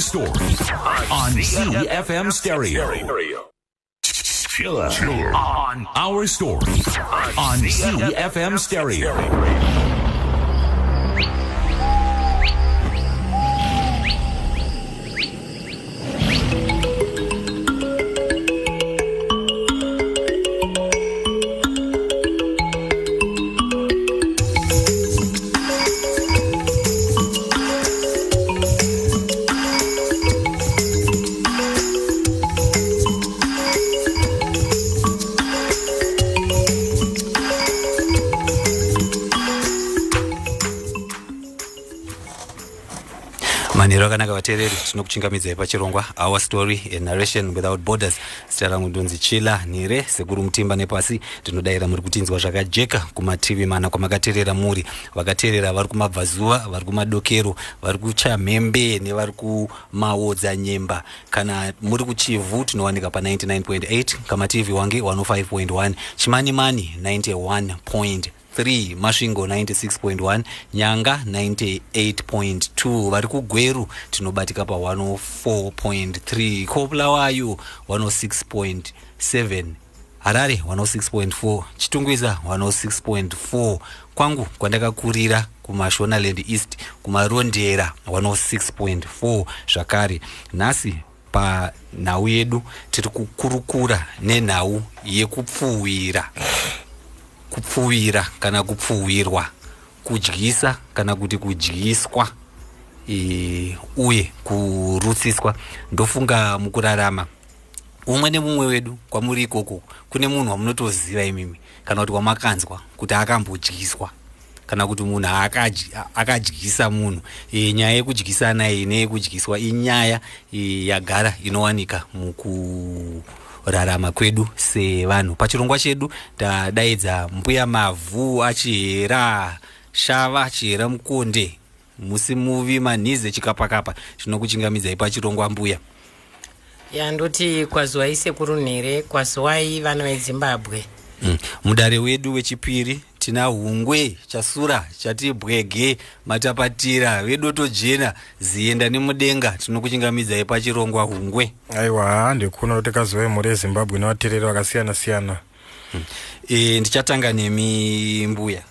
story on CFM Stereo. On our story on CFM Stereo. Manhero vateereri tinokuchingamidzai pachirongwa our story a without borders. Zita rangu ndonzi chila nhere sekuru mutimba nepasi ndinodayira muri kutinzwa zvakajeka kumativi mana kwamakateerera muri vakateerera vari kumabvazuva vari kumadokero vari kuchamhembe nevari kumaodza nyemba. Kana muri kuchivhu tinowanika pa99.8 kamativi wange 105.1 chimani mani 91 3 masvingo 96.1 nyanga 98.2 vari kugweru tinobatika pa104.3 kopulawayo 106.7 harare 106.4 chitungwiza 106.4 kwangu kwandakakurira kumashonaland east kumarondera 106.4 zvakare nhasi panhau yedu tiri kukurukura nenhau yekupfuwira kupfuwira kana kupfuwirwa kudyisa kana kuti kudyiswa e, uye kurutsiswa. Ndofunga mukurarama. Umwe nemumwe wedu kwamuri ikoko kune munhu wamunotoziva imimi kana kuti wamakanzwa kuti akambodyiswa kana kuti munhu akadyisa munhu. E, nyaya yekudyisana iyi neyekudyiswa inyaya e, yagara inowanika muku rarama kwedu sevanhu pachirongwa chedu tadaidza mbuya mavhu achihera shava achihera mukonde musi muvi manhize chikapakapa zvinokuchingamidzai pachirongwa mbuya yandoti kwaziwai sekuru nhere kwaziwai vana vezimbabwe mm. mudare wedu wechipiri tina hungwe chasura chati bwege matapatira vedoto jena zienda nemudenga tinokuchingamidzai pachirongwa hungwe. Aiwa ndikuna kuti kaziwai mhuri yezimbabwe nevateereri vakasiyana siyana hmm. e, ndichatanga nemi mbuya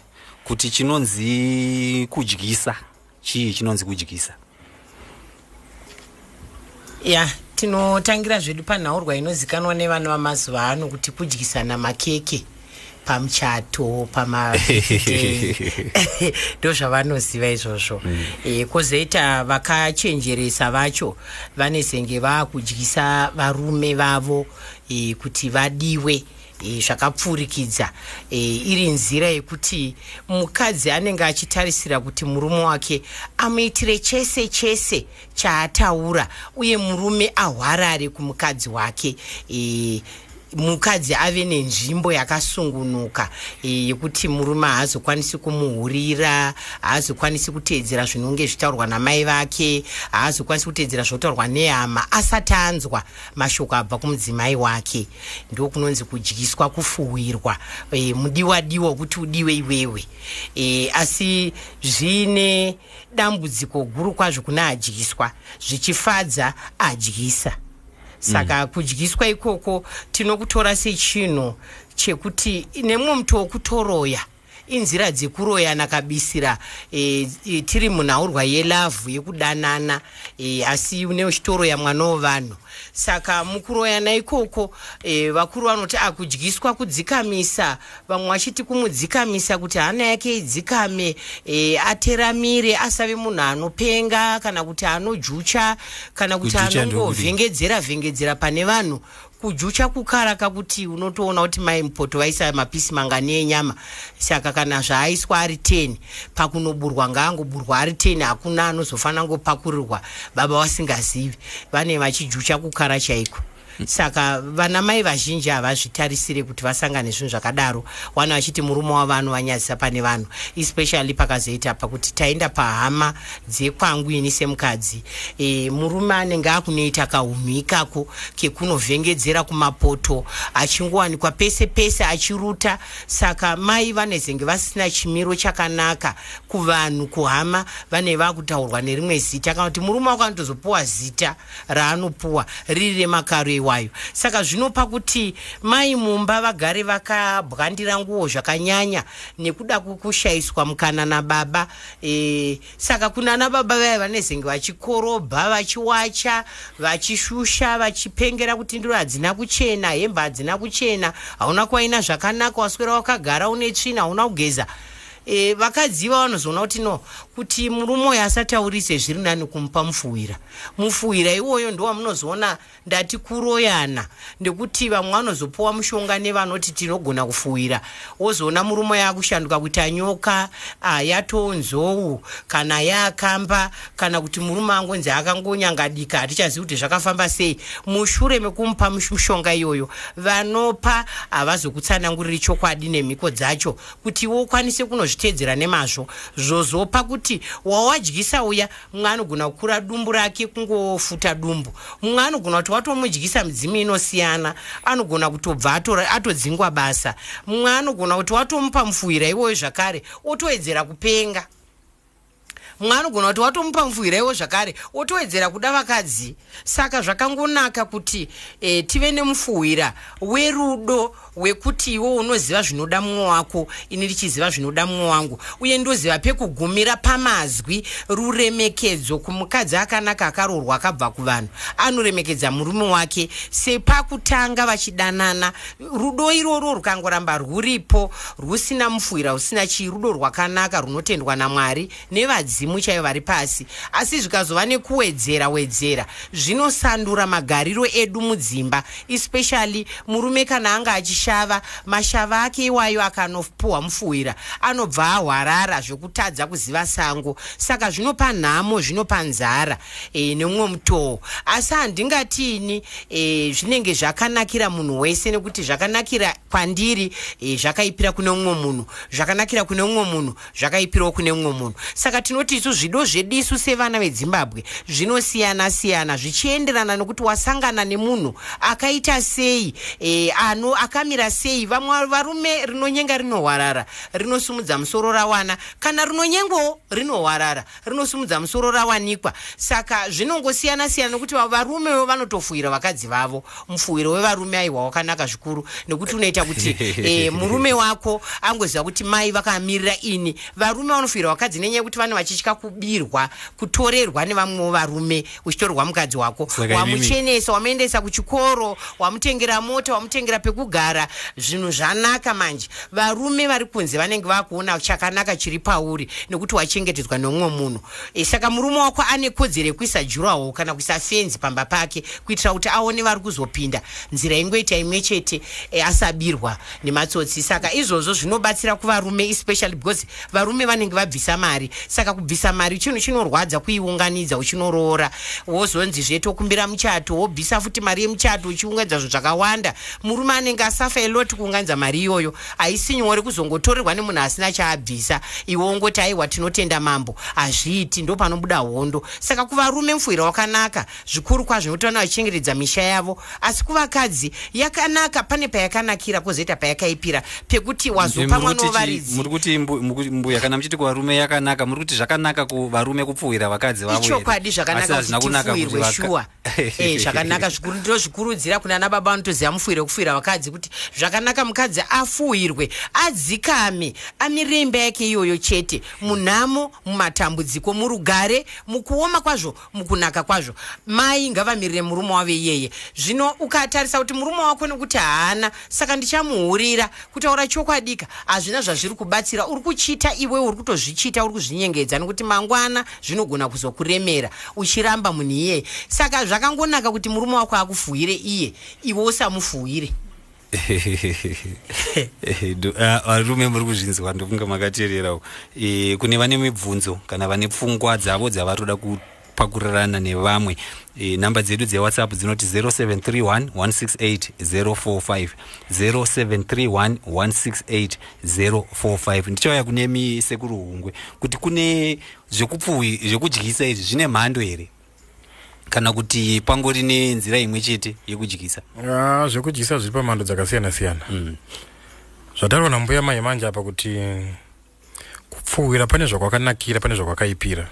kuti chinonzi kudyisa. Chii chinonzi kudyisa? Ya tinotangira zvedu panhaurwa inozikanwa nevana vamazuva ano kuti kudyisana makeke pamuchato pamabirthday ndo zvavanoziva izvozvo. Mm. e, kwozoita vakachenjeresa vacho vane zenge vaakudyisa varume vavo e, kuti vadiwe e, zvakapfurikidza. E, iri nzira yekuti mukadzi anenge achitarisira kuti murume wake amuitire chese chese chaataura uye murume ahwarare kumukadzi wake. E, mukadzi ave nenzvimbo yakasungunuka yekuti murume haazokwanisi kumuhurira haazokwanisi kuteedzera zvinonge zvitaurwa namai vake haazokwanisi kuteedzera zvinotaurwa nehama asati anzwa mashoko abva kumudzimai wake. Ndo kunonzi kudyiswa kufuwirwa e, mudiwa diwa kuti udiwe iwewe. E, asi zvine dambudziko guru kwazvo kuna adyiswa zvichifadza adyisa saka mm. kudyiswa ikoko tinokutora sechinhu chekuti nemumwe muti wokutoroya inzira dzekuroyana kabisira e, e, tiri munhaurwa yelavhu yekudanana e, asi neuchitoroya mwana wevanhu. Saka mukuroyana ikoko e, vakuru vanoti akudyiswa kudzikamisa vamwe vachiti kumudzikamisa kuti hana yake idzikame e, ateramire asave munhu anopenga kana kuti anojucha kana kuti anongovhengedzera vhengedzera pane vanhu kujucha kukaraka kuti unotoona kuti mai mupoto vaisa mapisi mangani enyama. Saka kana zvaaiswa ari 10 pakunoburwa ngaangoburwa ari 10 hakuna anozofanira ngopakurirwa. Baba vasingazivi. Vane vachijucha kukara chaiko saka vana mai vazhinji havazvitarisiri kuti vasangane zvinhu zvakadaro. Wana vachiti murume wavanhu vanyadzisa pane vanhu especially pakazoita pakuti taenda pahama dzekwangu ini semukadzi. E, murume anenge akunoita kahumhu ikako kekunovhengedzera kumapoto achingowanikwa pese pese achiruta. Saka mai vanezenge vasina chimiro chakanaka kuvanhu kuhama vane vakutaurwa nerimwe zita. Kana kuti murume wako anotozopuwa zita raanopuwa riri remakaro iwayo. Saka zvinopa kuti mai mumba vagare vakabwandira nguo zvakanyanya nekuda kushayiswa mukana nababa. E, saka kuna ana baba vaya vanezenge vachikorobha vachiwacha vachishusha vachipengera kuti ndiro hadzina kuchena hembe hadzina kuchena hauna kuvaina zvakanaka waswera wakagara une tsvina hauna kugeza e, vakadziva vanozoona kuti no kuti murume uyo asataurise zviri nani kumupa mufuwira mufuwira iwoyo ndowamunozoona ndati kuroyana ndekuti vamwe vanozopuwa mushonga nevanoti tinogona kufuwira wozoona murume yakushanduka kuita nyoka yatoo nzou kana yaakamba kana kuti murume angonzi akangonyangadika hatichazivi kuti zvakafamba sei. Mushure mekumupa mushonga iyoyo vanopa havazokutsananguriri chokwadi nemhiko dzacho kuti iwo ukwanise kunozviteedzera nemazvo. Zvozopa kuti wawadyisa uya mumwe anogona kukura dumbu rake kungofuta dumbu. Mumwe anogona kuti watomudyisa midzimu inosiyana anogona kutobva atodzingwa basa. Mumwe anogona kuti watomupa mufuwira iwoyo zvakare otowedzera kupenga. Mumwe anogona kuti watomupa mufuwiraiwo zvakare otowedzera kuda vakadzi. Saka zvakangonaka kuti e, tive nemufuwira werudo wekuti iwo unoziva zvinoda mumwe wako ini ndichiziva zvinoda mumwe wangu. Uye ndoziva pekugumira pamazwi ruremekedzo kumukadzi akanaka akarorwa akabva kuvanhu. Anoremekedza murume wake sepakutanga vachidanana. Rudo iroro rukangoramba rwuripo rusina mufuwira rusina chii rudo rwakanaka runotendwa namwari nevadzimu chaivo vari pasi. Asi zvikazova nekuwedzera wedzera. Zvinosandura magariro edu mudzimba especially murume kana anga achish mashava. Mashava ake iwayo akanopuhwa mufuwira anobva ahwarara zvekutadza kuziva sango saka zvinopa nhamo zvinopa nzara e, nemumwe mutoo asi handingatiini e, zvinenge zvakanakira munhu wese nekuti zvakanakira kwandiri e, zvakaipira kune mumwe munhu. Zvakanakira kune mumwe munhu zvakaipirawo kune mumwe munhu. Saka tinoti isu zvido zvedu isu sevana vezimbabwe zvinosiyana siyana zvichienderana nekuti wasangana nemunhu akaita sei e, ano akamira rakamira sei? Vamwe varume rinonyenga rinohwarara rinosumudza musoro rawana. Kana rinonyengawo rinohwarara rinosumudza musoro rawanikwa. Saka zvinongosiyana siyana nekuti varumewo vanotofuyira vakadzi vavo. Mufuwiro wevarume aiwa wakanaka zvikuru. Nekuti unoita kuti e, murume wako angoziva kuti mai vakamirira ini. Varume vanofuyira vakadzi nenyaya yekuti vane vachitya kubirwa kutorerwa nevamwewo varume uchitorerwa mukadzi wako. Wamuchenesa wamuendesa kuchikoro wamutengera mota wamutengera pekugara zvinhu zvanaka manje. Varume vari kunze vanenge vakuona chakanaka chiri pauri nekuti wachengetedzwa neumwe munhu. E, saka murume wako ane kodzero yekuisa juraho kana kuisa fenzi pamba pake kuitira kuti aone vari kuzopinda. Nzira ingoita imwe chete e, asabirwa nematsotsi. Saka izvozvo zvinobatsira kuvarume especially because varume vanenge vabvisa mari. Saka kubvisa mari chinhu chinorwadza kuiunganidza uchinoroora. Wozonzi zvetokumbira muchato wobvisa futi mari yemuchato uchiunganidza zvinhu zvakawanda. Murume anenge asafa feloti kuunganidza mari iyoyo haisi nyore kuzongotorerwa nemunhu asina chaabvisa. Iwe ongoti aiwa tinotenda mambo. Hazviiti ndo panobuda hondo. Saka kuvarume mufuwiro wakanaka. Zvikuru kwazvo notoona vachichengetedza misha yavo. Asi kuvakadzi yakanaka pane payakanakira kwozoita payakaipira. Pekuti wazopa mwana wovaridzi kuti mbuya kana muchiti kuvarume yakanaka muri kuti zvakanaka kuvarume kupfuwira vakadzi vavo ichokwadi zvakanaka kuti tifuwirwe shuwa eh, zvakanaka zvikuru ndinozvikurudzira kuna ana baba vanotoziva mufuwiro wekufuwira vakadzi kuti zvakanaka mukadzi afuhirwe adzikame amirire imba yake iyoyo chete munhamo mumatambudziko murugare mukuoma kwazvo mukunaka kwazvo. Mai ngavamirire murume wavo iyeye. Zvino ukatarisa kuti murume wako nekuti haana saka ndichamuhurira kutaura chokwadika. Hazvina zvazviri kubatsira uri kuchita iwe uri kutozvichita uri kuzvinyengedza nekuti mangwana zvinogona kuzokuremera uchiramba munhu iyeye. Saka zvakangonaka kuti murume wako akufuhire iye iwe usamufuhire varume muri kuzvinzwa ndokunge makateererawo. Kune vane mibvunzo kana vane pfungwa dzavo dzavatoda kupakurirana nevamwe. E, namba dzedu dzewhatsapp dzinoti 0731 168 045 0731 168 045 ndichauya kune misekuru hungwe. Kuti kune zvekudyisa izvi zvine mhando here kana kuti pangori nenzira imwe chete yekudyisa? Zvekudyisa zviri pamhando dzakasiyana siyana mm. zvataurwa nambuya mai manje apa kuti kupfuwira pane zvakwakanakira pane zvakwakaipira.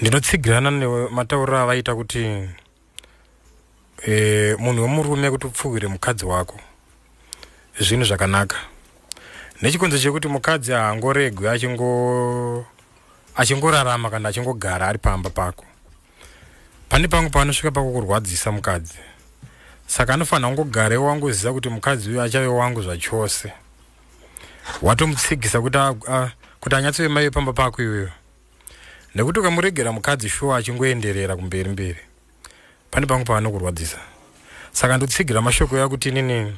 Ndinotsigirana nematauriro avaita kuti e, munhu wemurume kuti upfuwire mukadzi wako. Zvinhu zvakanaka. Nechikonzo chekuti mukadzi haangoregwi achingo achingorarama kana achingogara ari pamba pako pane pamwe paanosvika pakukurwadzisa mukadzi. Saka anofanira kungogara wangoziva kuti mukadzi uyu achave wangu zvachose. Watomutsigisa kuti kuti anyatsove mai pamba pako iweyo nekuti ukamuregera mukadzi shuwa achingoenderera kumberi mberi. Pane pamwe paanokurwadzisa saka ndotsigira mashoko ya kuti nini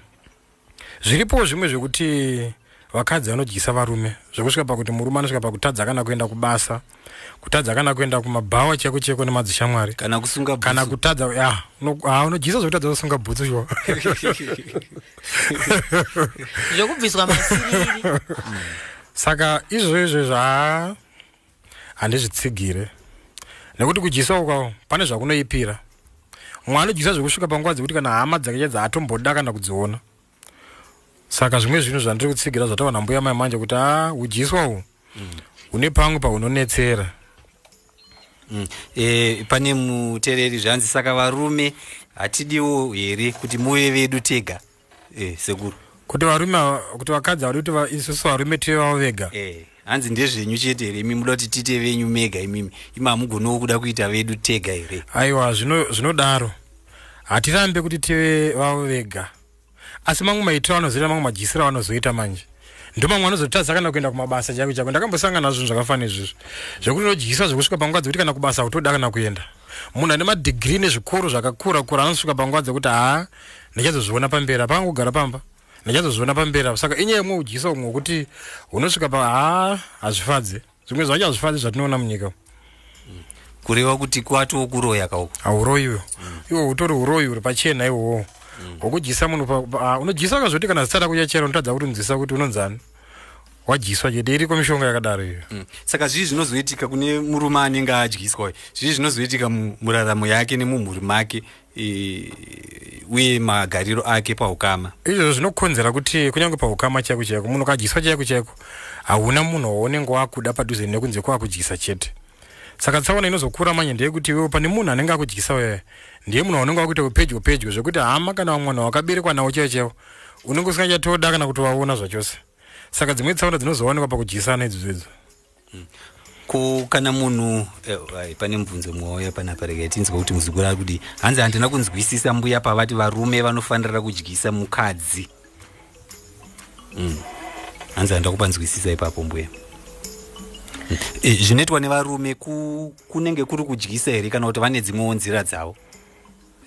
zviripowo zvimwe zvekuti vakadzi vanodyisa varume zvekusvika pakuti murume anosvika pakutadza kana kuenda kubasa kutadza kana kuenda kumabhawa cheko cheko nemadzishamwari. Kana kusunga kana bhutsu. kutadza ya uno- ah, unodyisa zvekutadza kusunga bhutsu shuwa zvokubviswa masiriri. Saka izvozvo zva handizvitsigire. Nekuti kudyisa uka pane zvakunoipira. Mumwe anodyisa zvekusvika panguva dzekuti kana hama dzake chedza atomboda kana kudziona saka zvimwe zvinhu zvandiri kutsigira zvataona mbuya mai manje kuti a udyiswa uhu? Une pamwe paunonetsera. Mm. E, pane muteereri zvanzi saka varume hatidiwo here kuti muve vedu tega? E, sekuru. Kuti varume kuti vakadzi havadi kuti isusu varume tive vavo vega? E, hanzi ndezvenyu chete here? Imi muda kuti tiite venyu mega imimi. Imi hamugonowo kuda kuita vedu tega here? Aiwa zvino- zvinodaro. Hatirambe kuti tive vavo vega asi mamwe maitiro anozoita mamwe madyisiro avanozoita manje. Ndo mamwe anozotadza kana kuenda kumabasa chako chako. Ndakambosangana zvinhu zvakafana izvizvi zvekuti unodyisa zvekusvika panguva dzekuti kana kubasa hautoda kana kuenda. Munhu ane madhigiri nezvikoro zvakakura kura anosvika panguva dzekuti haa ndichazozviona pamberi hapanga kugara pamba. Ndichazozviona pamberi apa. Saka inyaya imwe udyisa umwe wekuti unosvika pa haa hazvifadze zvimwe zvacho hazvifadzi zvatinoona munyika kureva kuti kwatowo kuroya kauko hauroyiwe. Iwo utori uroyi uri pachena iwowo wokudyisa munhu ah, unodyisa ukazvoti kana zita rako chachera unotadza kuti unzisa kuti unonzani. Wadyiswa chete iriko mishonga yakadaro iyo. Mm. saka zvii zvinozoitika kune murume anenge adyiswa zvii zvinozoitika mu- muraramo yake nemumhuri make e, uye magariro ake paukama. Izvozvo zvinokonzera kuti kunyange paukama chaiko chaiko munhu ukadyiswa chaiko chaiko hauna munhu waunenge wakuda padhuze nekunze kwakudyisa chete. Saka tsaona inozokura manye ndeyekuti iwewo pane munhu anenge akudyisa wewe ndiye munhu waunenge wakuita pedyo pedyo zvekuti hama kana mwana wakaberekwa nawo chaiwo chaiwo unenge usingachatoda kana kutovaona zvachose saka dzimwe tsaona dzinozowanikwa pakudyisana idzodzo idzo ko kana munhu eh, pane mubvunzo mwauya panapa regai tinzwa kuti muzukuru ari kudi hanzi handina kunzwisisa mbuya pavati varume vanofanira kudyisa mukadzi. Mm. hanzi handina kupanzwisisa ipapo mbuya. Mm. Eh, zvinoitwa nevarume ku, kunenge kuri kudyisa here kana kuti vane dzimwewo nzira dzavo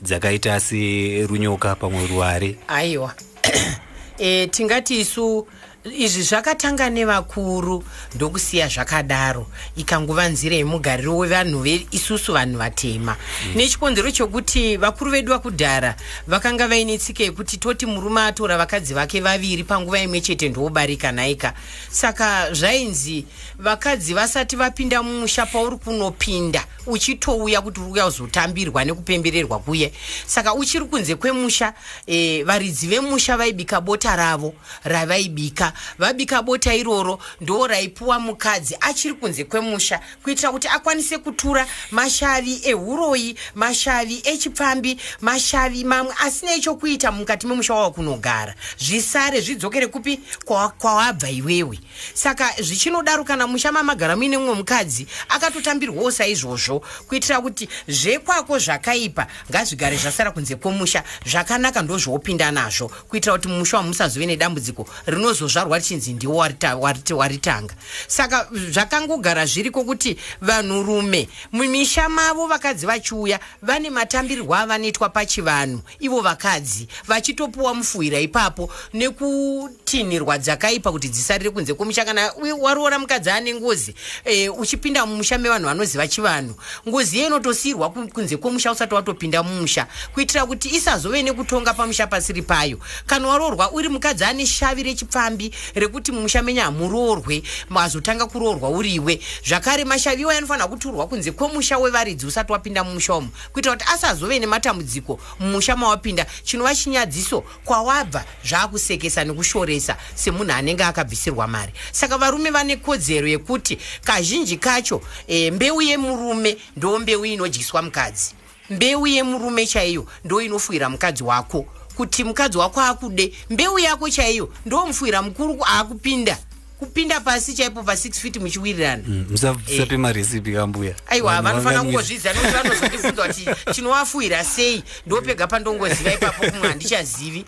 dzakaita serunyoka pamwe ruware. Aiwa. E, tingati isu izvi zvakatanga nevakuru ndokusiya zvakadaro ikanguva nzira yemugariro wevanhu isusu vanhu vatema. Mm. nechikonzero chokuti vakuru vedu vakudhara vakanga vaine tsika yekuti toti murume atora vakadzi vake vaviri panguva imwe chete ndoobarika naika. Saka zvainzi vakadzi vasati vapinda mumusha pauri kunopinda uchitouya kuti uri kuzotambirwa nekupembererwa kuye. Saka uchiri kunze kwemusha e, varidzi vemusha vaibika bota ravo ravaibika vabika bota iroro ndo raipuwa mukadzi achiri kunze kwemusha kuitira kuti akwanise kutura mashavi ehuroyi mashavi echipfambi mashavi mamwe asinei chokuita mukati memusha wava kunogara. Zvisare zvidzokere kupi? Kwa- kwawabva iwewe. Saka zvichinodaro kana musha mamagara muine mumwe mukadzi akatotambirwawo saizvozvo kuitira kuti zvekwako zvakaipa ngazvigare zvasara kunze kwomusha zvakanaka ndozvoupinda nazvo kuitira kuti mumusha wamusazove nedambudziko rinozozvarwa kubarwa richinzi ndiwo warita- warita- waritanga. Saka zvakangogara zviriko kuti vanhurume mumisha mavo vakadzi vachiuya vane matambirwo avanoitwa pachivanhu ivo vakadzi vachitopuwa mufuhira ipapo nekutinhirwa dzakaipa kuti dzisarire kunze kwomusha kana wariona mukadzi ane ngozi e, uchipinda mumusha mevanhu vanoziva chivanhu ngozi iye inotosiyirwa ku- kunze kwomusha usati watopinda mumusha kuitira kuti isazove nekutonga pamusha pasiri payo. Kana waroorwa uri mukadzi ane shavi rechipfambi rekuti mumusha menyu hamuroorwe mazotanga kuroorwa uriwe. Zvakare mashavi iwayo anofanira kuturwa kunze kwomusha wevaridzi usati wapinda mumusha umu. Kuitira kuti asazove nematambudziko mumusha mawapinda chinova chinyadziso kwawabva zvaakusekesa nekushoresa semunhu anenge akabvisirwa mari. Saka varume vane kodzero yekuti kazhinji kacho e, mbeu yemurume ndo mbeu inodyiswa mukadzi. Mbeu yemurume chaiyo ndo inofuhira mukadzi wako kuti mukadzi wako akude mbeu yako chaiyo ndo mufuhira mukuru aakupinda kupinda pasi chaipo pa6 feet muchiwirirana. Musape maresipi kambuya. Aiwa vanofanira kungozviziva nokuti vanozondibvunza kuti chinovafuhira sei ndopega pandongoziva ipapo kumwe handichazivi.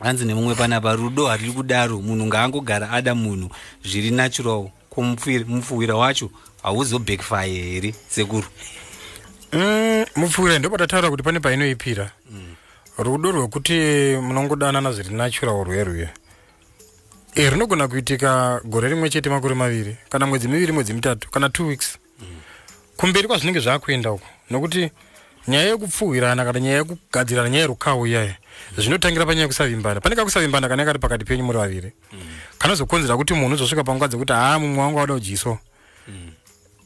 Hanzi nemumwe panapa rudo hariri kudaro munhu ngaangogara ada munhu zviri natural. Kumufuwira wacho hauzobekfire here sekuru? Mm, mupfuura ndo patataura kuti pane painoipira rudo rwekuti munongodanana zviri natural rwerwe e rinogona kuitika gore rimwe chete makore maviri kana mwedzi miviri mwedzi mitatu kana two weeks. Kumberi kwazvinenge zvaakuenda uko nokuti nyaya yekupfuhwirana kana nyaya yekugadzirana nyaya yerukawo iyaye zvinotangira panyaya yekusavimbana panenge kusavimbana kana kari pakati penyu muri vaviri kanozokonzera kuti munhu uzosvika panguva dzekuti haa mumwe wangu wada kujiso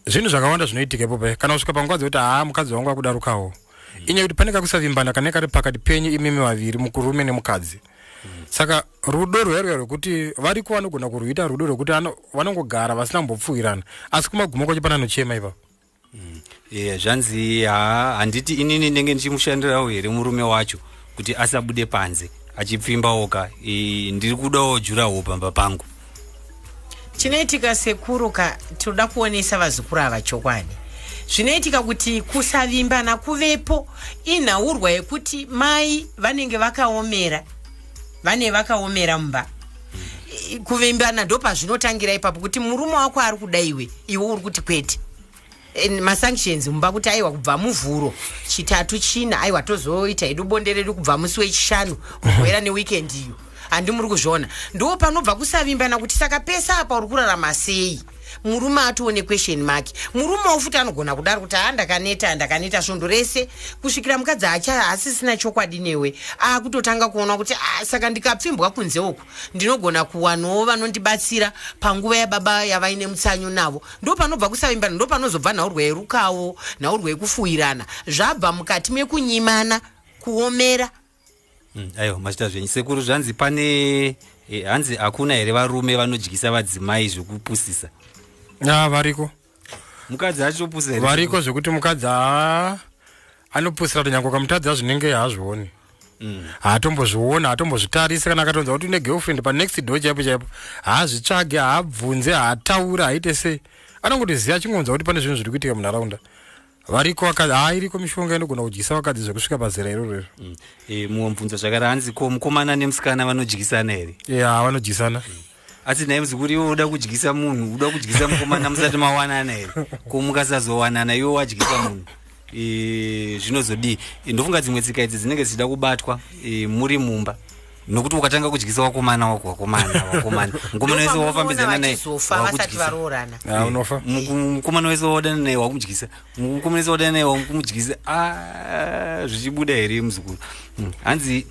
zvinhu zvakawanda zvinoitika ipopo kana kusvika panguva dzekuti haa mukadzi wangu akudarukawo inyaya kuti panenge kusavimbana kanenge kari pakati penyu imimi vaviri mukurume nemukadzi. Saka rudo rwerwe rwekuti variko vanogona kurwita rudo rwekuti ano- vanongogara vasina kumbopfuhirana asi kumagumo kwacho pana anochema ipapo. E zvanzi ha handiti inini ndenge ndichimushandirawo here murume wacho kuti asabude panze achipfimba oka? E, ndiri kudawo juraho pamba pangu. Chinoitika sekuruka tinoda kuonesa vazukuru ava chokwadi zvinoitika kuti kusavimbana kuvepo inhaurwa yekuti mai vanenge vakaomera vane vakaomera mumba. Kuvimbana ndo pazvinotangira ipapo kuti murume wako ari kuda iwe uri kuti kwete. Masanctions mumba kuti aiwa kubva muvhuro chitatu china aiwa tozoita hedu bonde redu kubva musi wechishanu kugoera neweekend iyo handi muri kuzviona. Ndo panobva kusavimbana kuti saka pesa apa uri kurarama sei murume atoone question mark. Murume futi anogona kudaro kuti ha ndakaneta ndakaneta svondo rese. Kusvikira mukadzi acha asisina chokwadi newe. Akutotanga kuona kuti "Ah, saka ndikapfimbwa kunze uku. Ndinogona kuwanawo vanondibatsira panguva yababa yavaine mutsanyu navo. Ndo panobva kusavimbana ndo panozobva nhaurwa yerukawo nhaurwa yekufuhirana zvabva mukati mekunyimana kuomera. Mm, aiwa machita zvenyu. Sekuru zvanzi pane e, hanzi hakuna here varume vanodyisa vadzimai zvekupusisa a variko. Mukadzi achitopusisa here variko zvekuti mukadzi haa anopusira kuti nyange ukamutadza zvinenge haazvioni Mm. haatombozviona haatombozvitarisi kana akatonza kuti une girlfriend panext door chaipo chaipo. Haazvitsvage haabvunze haataure haite sei. Anongotiziva achingonza kuti pane zvinhu zviri kuitika munharaunda. Variko vakadzi haa iriko mishonga inogona kudyisa vakadzi zvekusvika pazera irorero. Mm. mumwe mubvunzo zvakare hanzi ko mukomana nemusikana vanodyisana here ya vanodyisana asi nhaye muzukuru iwe uda kudyisa munhu uda kudyisa mukomana musati mawanana here? Ko mukasazowanana iwe wadyisa munhu? E, zvinozodii E, ndofunga dzimwe tsika idzi dzinenge dzichida kubatwa e, muri mumba. Nokuti ukatanga kudyisa wakomana wako wakomana wakomana. Mukomana wese wawafambidzana naye vachizofa vasati wakudyisa. varoorana. Ah, unofa? Muku- mukomana wese wawadana naye wakumudyisa mukomana wese wawadana naye wakumudyisa Ah, zvichibuda here muzukuru? Mm, hanzi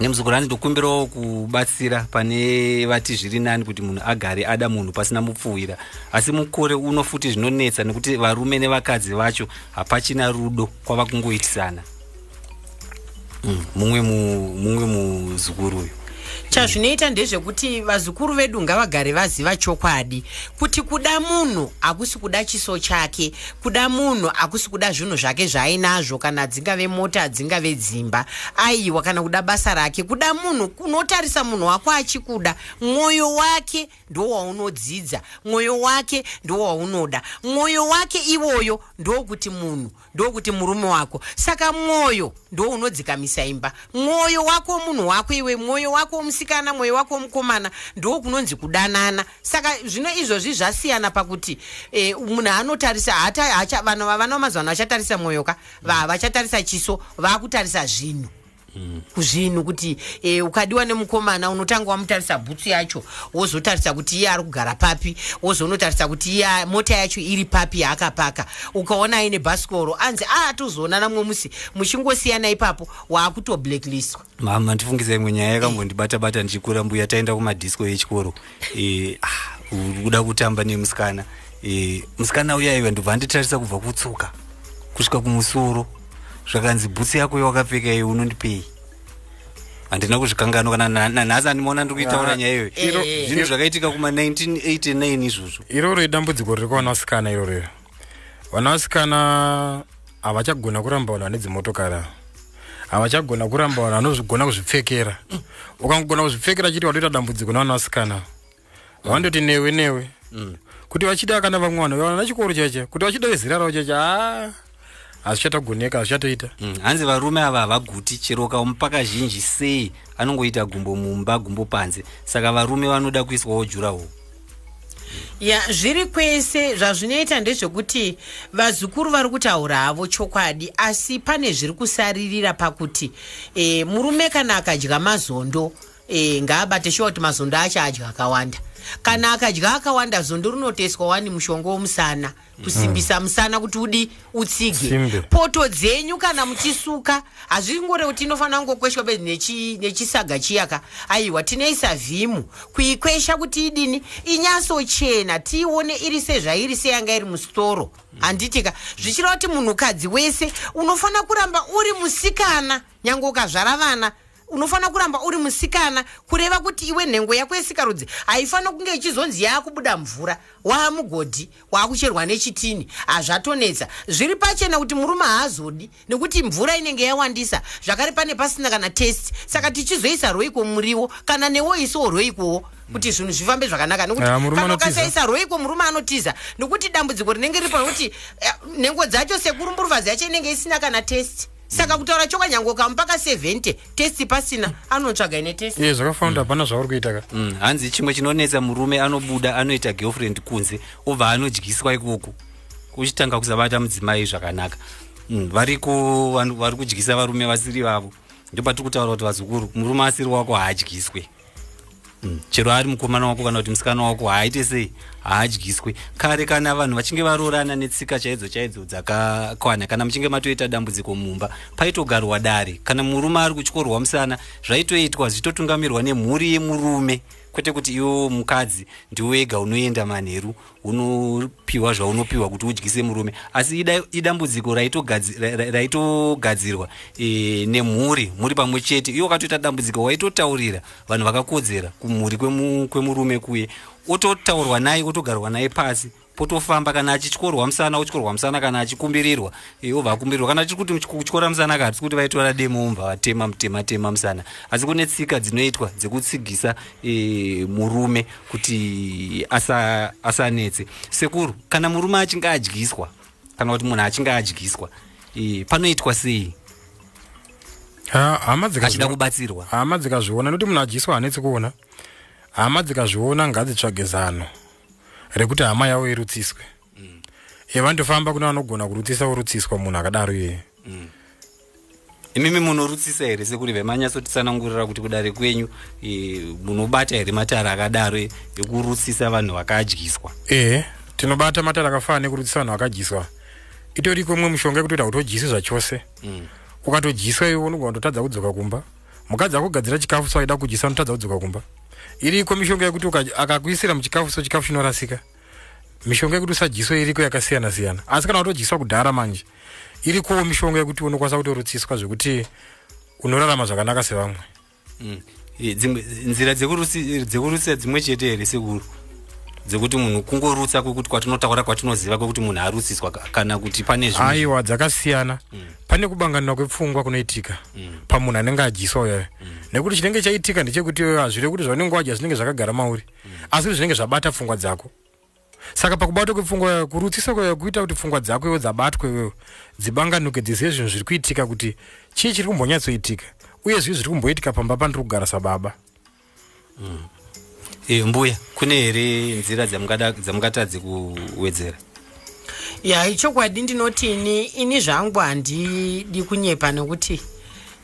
nemuzukuru hanzi ndokumbirawo kubatsira pane vati zviri nani kuti munhu agare ada munhu pasina mupfuwira. Asi mukore uno futi zvinonetsa nekuti varume nevakadzi vacho hapachina rudo kwava kungoitisana. Mm, mumwe mu- mumwe muzukuru uyu chazvinoita ndezvekuti vazukuru vedu ngavagare vaziva chokwadi kuti kuda munhu hakusi kuda chiso chake kuda munhu hakusi kuda zvinhu zvake zvaainazvo kana dzingave mota dzingave dzimba aiwa kana kuda basa rake. Kuda munhu kunotarisa munhu wako achikuda mwoyo wake ndowaunodzidza mwoyo wake ndowaunoda mwoyo wake iwoyo ndokuti munhu ndokuti murume wako. Saka mwoyo ndounodzikamisa imba. Mwoyo wako munhu wako iwe mwoyo wako womusikana mwoyo wako womukomana ndo kunonzi kudanana. Saka zvino izvozvi zvasiyana pakuti eh, munhu anotarisa hata hacha vanhu vavana vamazuva ano vachatarisa mwoyo ka? Va vachatarisa chiso vaakutarisa zvinhu kuzvinhu kuti e, ukadiwa nemukomana unotanga wamutarisa bhutsu yacho wozotarisa kuti iye ari kugara papi wozonotarisa kuti iye mota yacho iri papi yaakapaka. Ukaona aine bhasikoro anzi aatozoona namwe musi. Muchingosiyana ipapo waakutoblacklistwa mama ndifungisa imwe nyaya yakambondibata bata ndichikura mbuya taenda kumadhisco echikoro. E, ah, uri kuda kutamba nemusikana. E, musikana uyaiwa ndobva nditarisa kubva kutsuka kusvika kumusoro zvakanzi bhutsi yako yawakapfeka iyo unondipei? Handina kuzvikanganwa kana na- nanhasi andimoona ndiri kuitaura Ah, nyaya iyoyo iro- eh, zvinhu zvakaitika kuma1989 izvozvo. Iroro idambudziko riri kuvanasikana irorero vanasikana havachagona kuramba vanhu vane dzimotokari ava. Havachagona kuramba vanhu vanozvigona kuzvipfekera. Ukangogona kuzvipfekera chiti watoita dambudziko navanasikana vandoti newe newe. Kuti vachida kana vamwe vanhu vana chikoro chacha kuti vachida vezera ravo chacha a hazvichatagoneka hazvichatoita. Mm, hanzi varume ava havaguti chero ukamupa kazhinji sei anongoita gumbo mumba gumbo panze. Saka varume vanoda kuiswawo juraho ya zviri kwese zvazvinoita ndezvekuti vazukuru vari kutaura havo chokwadi asi pane zviri kusaririra pakuti e, murume kana akadya mazondo e, ngaabate shuwa kuti mazondo acho adya akawanda kana akadya akawanda zondo rinotoiswa wani mushonga womusana. Kusimbisa musana kuti udi utsige. Poto dzenyu kana muchisuka hazvingore kuti inofanira kungokweshwa bedzi nechi- nechisaga chiyaka. Aiwa tinoisa vhimu. Kuikwesha kuti idini? Inyasochena tiione iri sezvairi seyanga iri musitoro. Handitika. Zvichireva kuti munhukadzi wese unofanira kuramba uri musikana nyange ukazvara vana unofanira kuramba uri musikana kureva kuti iwe nhengo yako yesikarudzi haifaniri kunge ichizonzi yaakubuda mvura waamugodhi waakucherwa nechitini. Hazvatonetsa. Zviri pachena kuti murume haazodi nekuti mvura inenge yawandisa. Zvakare pane pasina kana testi saka tichizoisa roiko muriwo kana newo isiwo roikowo kuti zvinhu zvifambe zvakanaka. Nekuti Ah, ukasaisa roiko murume anotiza. Nekuti dambudziko rinenge ripo nekuti eh, nhengo dzacho sekurumburuvazi yacho inenge isina kana testi saka kutaura chokanyange ukamupaka 70 testi pasina anotsvaga ine testi iye zvakafanira hapana zvauri kuita ka. Mm, hanzi chimwe chinonetsa murume anobuda anoita girlfriend kunze obva anodyiswa ikoko. Uchitanga kusabata mudzimai zvakanaka. Mm, vari kudyisa varume vasiri vavo. Ndopatiri kutaura kuti vazukuru murume asiri wako haadyiswe chero ari mukomana wako kana kuti musikana wako haaite sei? Haadyiswe kare kana vanhu vachinge varoorana netsika chaidzo chaidzo dzakakwana kana muchinge matoita dambudziko mumba paitogarwa dare. Kana murume ari kutyorwa musana zvaitoitwa zvichitotungamirwa nemhuri yemurume kwete kuti iwo mukadzi ndiwega unoenda manheru unopiwa zvaunopiwa kuti udyise murume. Asi ida- idambudziko raitogadzi- ra- ra- raitogadzirwa e, nemhuri muri pamwe chete iwo wakatoita dambudziko waitotaurira vanhu vakakodzera kumhuri kwemu- kwemurume kuye. Ototaurwa naye otogarwa naye pasi potofamba kana achityorwa musana otyorwa musana kana achikumbirirwa obva akumbirirwa kana tiri kuti kutyora musana ka hatisi kuti vaitora demo obva vatema mutema tema musana. Asi kune tsika dzinoitwa dzekutsigisa e, murume kuti asa- asanetse. Sekuru kana murume achinge adyiswa kana kuti munhu achinge adyiswa e, panoitwa sei? Ha, hama achida dzikazviona kubatsirwa. hama dzikazviona nokuti munhu adyiswa hanetsi kuona? Hama dzikazviona ngadzitsvage zano rekuti hama yavo irutsiswe. Evandofamba kune vanogona kurutsisa urutsiswa munhu akadaro iyeye imimi munorutsisa here sekuri vemanyatsotisanangurira kuti kudare kwenyu e, munobata here matare akadaro e- ekurutsisa vanhu vakadyiswa? Ehe tinobata matare akafana nekurutsisa vanhu vakadyiswa. Itoriko imwe mushonga yekutoita kuti zvachose. Mm. ukatodyiswa iwe unogona kutotadza kudzoka kumba mukadzi akugadzira chikafu so aida kudyisa unotadza kudzoka kumba. Iriko mishonga yekuti akakuisira muchikafu so chikafu chinorasika? Mishonga yekuti usadyiswe iriko yakasiyana siyana asi kana watodyiswa kudhara manje irikowo mishonga yekuti unokwanisa kutorutsiswa zvekuti unorarama zvakanaka sevamwe? Mm. Dzimwe nzira dzekurutsi- dzekurutsisa dzimwe chete here sekuru dzekuti munhu kungorutsa kwekuti kwatinotaura kwatinoziva kwekuti munhu arutsiswa ka- kana kuti pane zvimwe aiwa dzakasiyana. Pane kubanganwa kwepfungwa kunoitika pamunhu anenge adyiswa uyayo nekuti chinenge chaitika ndechekuti iwewe hazvire kuti zvaunenge wadya zvinenge zvakagara mauri. Asi kuti zvinenge zvabata pfungwa dzako. Saka pakubatwa kwepfungwa kurutsisa kwayo kuita kuti pfungwa dzako iwe dzabatwa iwewe dzibanganuke dzizive zvinhu zviri kuitika kuti chii chiri kumbonyatsoitika. Uye zvii zviri kumboitika pamba pandiri kugara sababa e, mbuya kune here nzira dzamungatadze kuwedzera? Ya ichokwadi ndinotini ini zvangu handidi kunyepa nekuti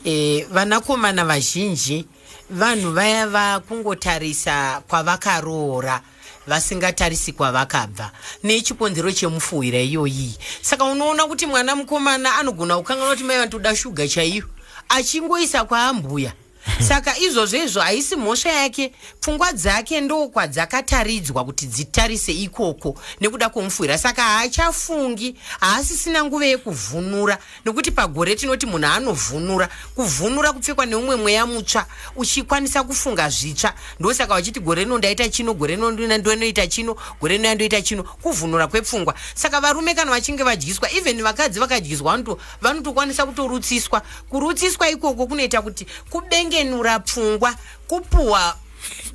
e, vanakomana vazhinji vanhu vaya vakungotarisa kwavakaroora vasingatarisi kwavakabva. Nechikonzero chemufuwira iyoyi. Saka unoona kuti mwana mukomana anogona kukanganwa kuti mai vantoda shuga chaiyo. Achingoisa kwaambuya saka izvozvo izvo haisi mhosva yake. Pfungwa dzake ndo kwadzakataridzwa kuti dzitarise ikoko nekuda kwomufuwira saka haachafungi haasisina nguva yekuvhunura. Nekuti pagore tinoti munhu anovhunura kuvhunura kupfekwa neumwe mweya mutsva uchikwanisa kufunga zvitsva. Ndosaka vachiti gore rino ndaita chino gore rino ndonoita chino gore rino yandoita chino kuvhunura kwepfungwa. Saka varume kana vachinge vadyiswa even vakadzi vakadyiswa vanoto- vanotokwanisa kutorutsiswa. Kurutsiswa ikoko kunoita kuti kubengenura pfungwa kupuhwa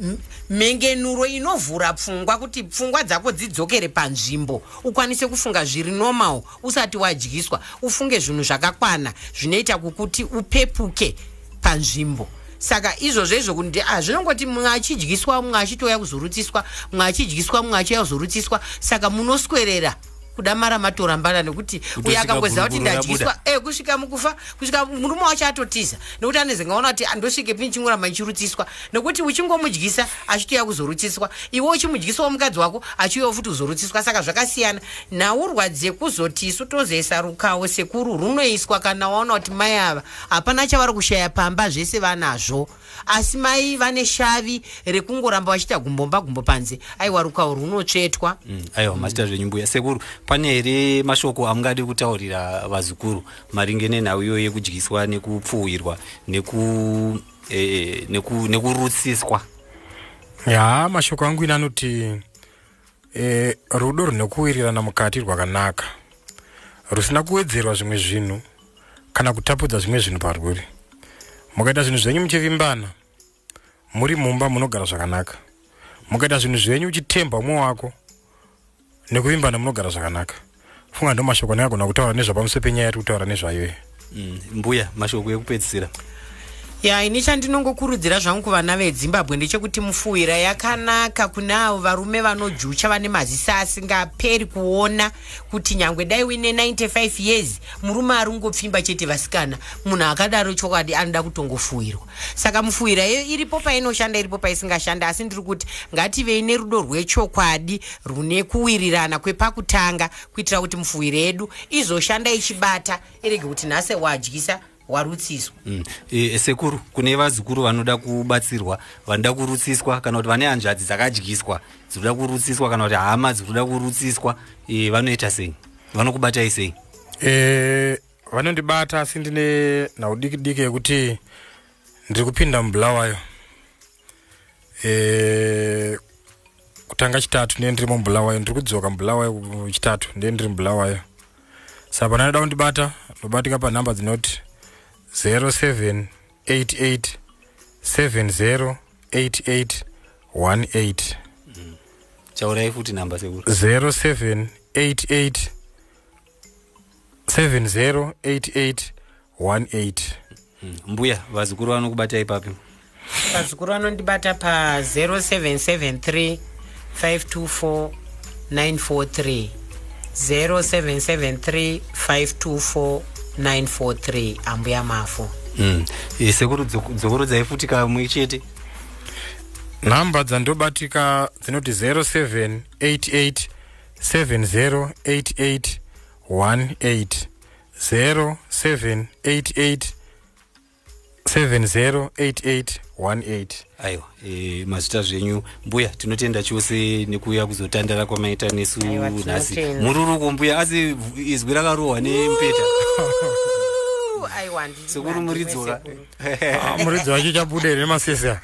m- mhengenuro inovhura pfungwa kuti pfungwa dzako dzidzokere panzvimbo. Ukwanise kufunga zviri normal usati wadyiswa ufunge zvinhu zvakakwana zvinoita kukuti upepuke panzvimbo. Saka izvozvo izvo kuti hazvinongoti mumwe achidyiswa mumwe achitouya kuzorutsiswa mumwe achidyiswa mumwe achiuya kuzorutsiswa saka munoswerera kuda mara matorambana nekuti Kutosvika akangoziva kuti ndadyiswa. e kusvika mukufa kusvika murume wacho atotiza. Nekuti anezenge kuti andosvike pini chingoramba ichirutsiswa nekuti uchingomudyisa achitoya kuzorutsiswa iwe uchimudyisa mukadzi wako achiuyawo futi kuzorutsiswa. Saka zvakasiyana. Nhaurwa dzekuzoti isu tozoisa rukawo sekuru runoiswa kana waona kuti mai ava hapana chavari kushaya pamba zvese vanazvo. Asi mai vane shavi rekungoramba vachiita gumbomba gumbo panze. Aiwa rukawo runotsvetwa. Mm, aiwa masita zvenyu mbuya. Sekuru pane here mashoko amungadi kutaurira vazukuru maringe nenhau iyoyo yekudyiswa nekupfuwirwa neku eh, neku- nekurutsiswa? Ya mashoko angu ine anoti e, rudo rwunokuwirirana mukati rwakanaka. Rusina kuwedzerwa zvimwe zvinhu kana kutapudza zvimwe zvinhu parwuri. Mukaita zvinhu zvenyu muchivimbana muri mumba munogara zvakanaka. Mukaita zvinhu zvenyu uchitemba umwe wako nekuvimbana munogara zvakanaka. Funga ndo mashoko andingagona kutaura nezvapamusoro penyaya yari kutaura nezvayoyo Mm, mbuya mashoko ekupedzisira ya ini chandinongokurudzira zvangu kuvana vezimbabwe ndechekuti mufuwira yakanaka kune avo varume vanojucha vane maziso asingaperi kuona kuti nyangwe dai uine 95 years murume ari ngopfimba chete vasikana. Munhu akadaro chokwadi anoda kutongofuwirwa saka mufuwira iyo iripo painoshanda iripo paisingashanda asi ndiri kuti ngativei nerudo rwechokwadi rune kuwirirana kwepakutanga kuitira kuti mufuwiro yedu izoshanda ichibata irege kuti nhase wadyisa warutsiswa. Mm. E, sekuru kune vazukuru vanoda kubatsirwa vanoda kurutsiswa kana kuti vane hanzvadzi dzakadyiswa dzinoda kurutsiswa kana kuti hama dzinoda kurutsiswa e, vanoita sei? Vanokubatai sei? E, vanondibata asi ndine nhau diki diki yekuti ndiri kupinda mubulawayo. E, kutanga chitatu ndiye ndiri mubulawayo ndiri kudzoka mubulawayo chitatu ndiye ndiri mubulawayo. Saka pana noda kundibata nobatika panhamba dzinoti 0788 708818 chaurai futi namba sekuru. 0788 708818 Mm. mbuya vazukuru vanokubatai papi vazukuru vanondibata pa0773 524 943 0773 524 943 ambuya mafo Mm. Sekuru dzoku- dzokurudzai futi kamwe chete? Nhamba dzandobatika dzinoti 0788 708818 0788 708818 aiwa e, mazita zvenyu. Mbuya tinotenda chose nekuuya kuzotandara kwamaita nesu nhasi? Mururuko mbuya asi izwi rakarohwa ndiri sekuru vesekuru. Ah, muridzi wacho chabuda here masesa?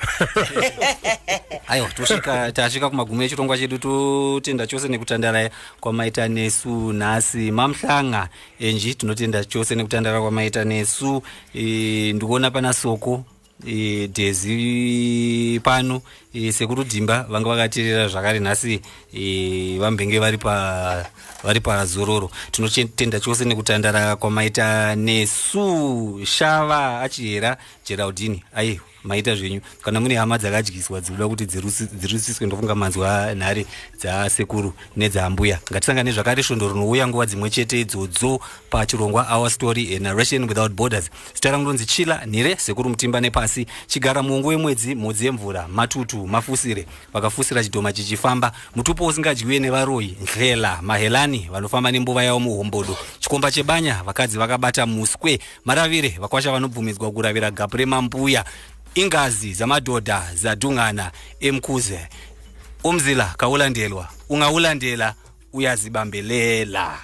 Aiwa tosvika tasvika kumagumo echirongwa chedu totenda chose nekutandara kwamaita nesu nhasi. Mamuhlanga enji tinotenda chose nekutandara kwamaita nesu. E, ndikuona pana soko e, dhezi pano e, sekuru dhimba vanga vakateerera zvakare nhasi e, vambenge vari pa vari pazororo tinotenda chose nekutandara kwamaita nesu shava achihera geraldini aiwa maita zvenyu. Kana mune hama dzakadyiswa dzinoda kuti dzirusiswe ndofunga manzwa nhare dzasekuru nedzaambuya ngatisangane zvakare svondo rinouya nguva dzimwe chete idzodzo pachirongwa our story a narration without borders. Zita rangu ronzi chila nhire sekuru mutimba nepasi. Chigara muongo wemwedzi mhodzi yemvura matutu mafusire. Vakafusira chidhoma chichifamba. Mutupo usingadyiwe nevaroyi nhlela mahelani vanofamba nembuva yavo muhombodo. Chikomba chebanya vakadzi vakabata muswe maravire vakwasha vanobvumidzwa kuravira gapu kwemampuya ingazi zamadoda zadungana emkhuze. Umzila kawulandelwa. Ungawulandela uyazibambelela.